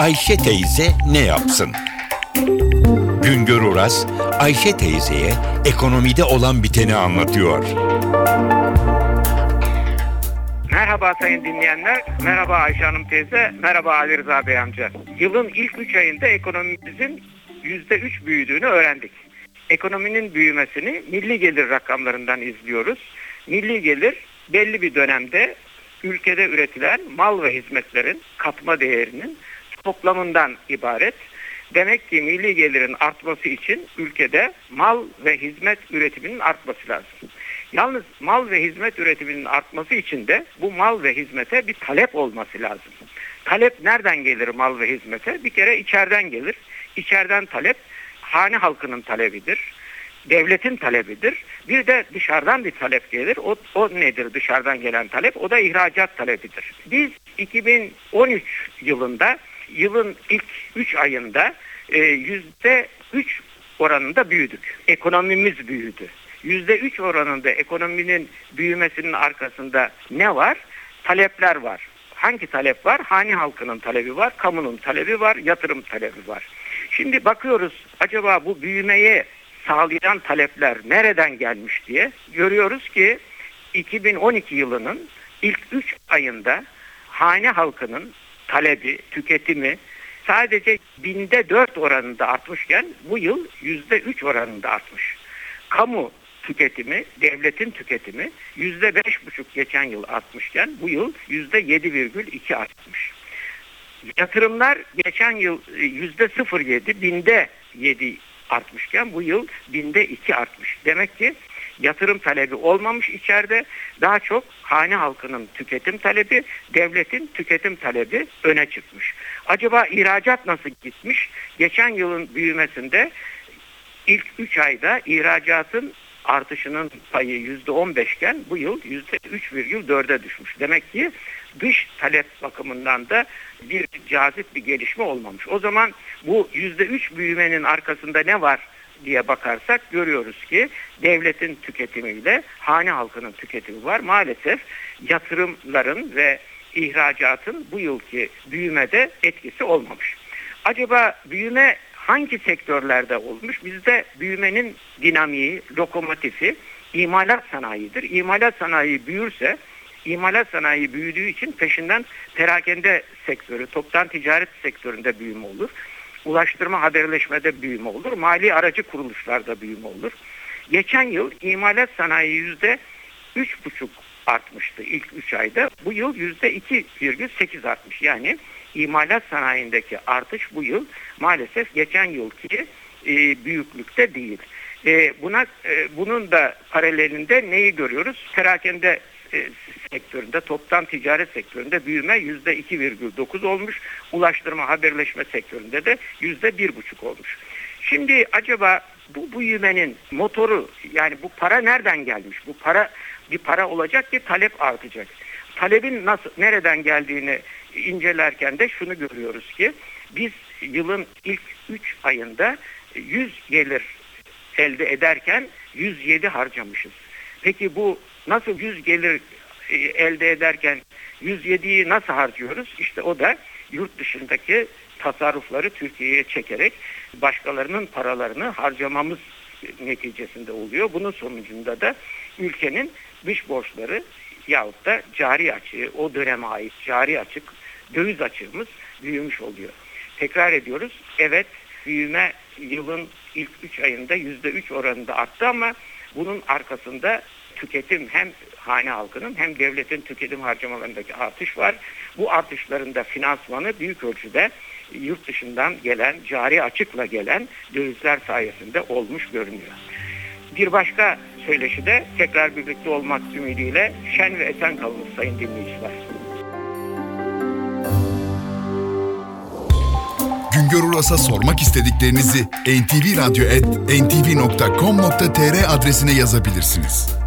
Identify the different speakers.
Speaker 1: Ayşe teyze ne yapsın? Güngör Oras, Ayşe teyzeye ekonomide olan biteni anlatıyor.
Speaker 2: Merhaba sayın dinleyenler, merhaba Ayşe Hanım teyze, merhaba Ali Rıza Bey amca. Yılın ilk 3 ayında ekonomimizin %3 büyüdüğünü öğrendik. Ekonominin büyümesini milli gelir rakamlarından izliyoruz. Milli gelir belli bir dönemde ülkede üretilen mal ve hizmetlerin katma değerinin toplamından ibaret. Demek ki milli gelirin artması için ülkede mal ve hizmet üretiminin artması lazım. Yalnız mal ve hizmet üretiminin artması için de bu mal ve hizmete bir talep olması lazım. Talep nereden gelir mal ve hizmete? Bir kere içeriden gelir. İçeriden talep hane halkının talebidir. Devletin talebidir. Bir de dışarıdan bir talep gelir. O, o nedir dışarıdan gelen talep? O da ihracat talebidir. Biz 2013 yılında yılın ilk 3 ayında e, yüzde 3 oranında büyüdük. Ekonomimiz büyüdü. %3 oranında ekonominin büyümesinin arkasında ne var? Talepler var. Hangi talep var? Hani halkının talebi var, kamunun talebi var, yatırım talebi var. Şimdi bakıyoruz acaba bu büyümeyi sağlayan talepler nereden gelmiş diye görüyoruz ki 2012 yılının ilk 3 ayında hane halkının talebi, tüketimi sadece binde 4 oranında artmışken bu yıl yüzde 3 oranında artmış. Kamu tüketimi, devletin tüketimi yüzde beş buçuk geçen yıl artmışken bu yıl yüzde yedi virgül iki artmış. Yatırımlar geçen yıl e, yüzde sıfır yedi, binde yedi artmışken bu yıl binde iki artmış. Demek ki yatırım talebi olmamış içeride. Daha çok hane halkının tüketim talebi, devletin tüketim talebi öne çıkmış. Acaba ihracat nasıl gitmiş? Geçen yılın büyümesinde ilk 3 ayda ihracatın artışının payı yüzde on iken bu yıl yüzde üç virgül dörde düşmüş. Demek ki dış talep bakımından da bir cazip bir gelişme olmamış. O zaman bu yüzde üç büyümenin arkasında ne var diye bakarsak görüyoruz ki devletin tüketimiyle hane halkının tüketimi var. Maalesef yatırımların ve ihracatın bu yılki büyümede etkisi olmamış. Acaba büyüme hangi sektörlerde olmuş? Bizde büyümenin dinamiği, lokomotifi imalat sanayidir. İmalat sanayi büyürse imalat sanayi büyüdüğü için peşinden perakende sektörü, toptan ticaret sektöründe büyüme olur. Ulaştırma haberleşmede büyüme olur. Mali aracı kuruluşlarda büyüme olur. Geçen yıl imalat sanayi yüzde üç buçuk artmıştı ilk 3 ayda. Bu yıl %2,8 artmış. Yani imalat sanayindeki artış bu yıl maalesef geçen yılki e, büyüklükte değil. E, buna e, bunun da paralelinde neyi görüyoruz? Perakende sektöründe, toptan ticaret sektöründe büyüme yüzde 2,9 olmuş. Ulaştırma, haberleşme sektöründe de yüzde 1,5 olmuş. Şimdi acaba bu büyümenin motoru yani bu para nereden gelmiş? Bu para bir para olacak ki talep artacak. Talebin nasıl nereden geldiğini incelerken de şunu görüyoruz ki biz yılın ilk 3 ayında 100 gelir elde ederken 107 harcamışız. Peki bu nasıl 100 gelir e, elde ederken 107'yi nasıl harcıyoruz? İşte o da yurt dışındaki tasarrufları Türkiye'ye çekerek başkalarının paralarını harcamamız neticesinde oluyor. Bunun sonucunda da ülkenin dış borçları yahut da cari açığı, o döneme ait cari açık, döviz açığımız büyümüş oluyor. Tekrar ediyoruz, evet büyüme yılın ilk 3 ayında %3 oranında arttı ama bunun arkasında tüketim hem hane halkının hem devletin tüketim harcamalarındaki artış var. Bu artışların da finansmanı büyük ölçüde yurt dışından gelen, cari açıkla gelen dövizler sayesinde olmuş görünüyor. Bir başka söyleşi de tekrar birlikte olmak ümidiyle şen ve esen kalınız sayın dinleyiciler.
Speaker 3: Güngör Uras'a sormak istediklerinizi ntvradio.com.tr adresine yazabilirsiniz.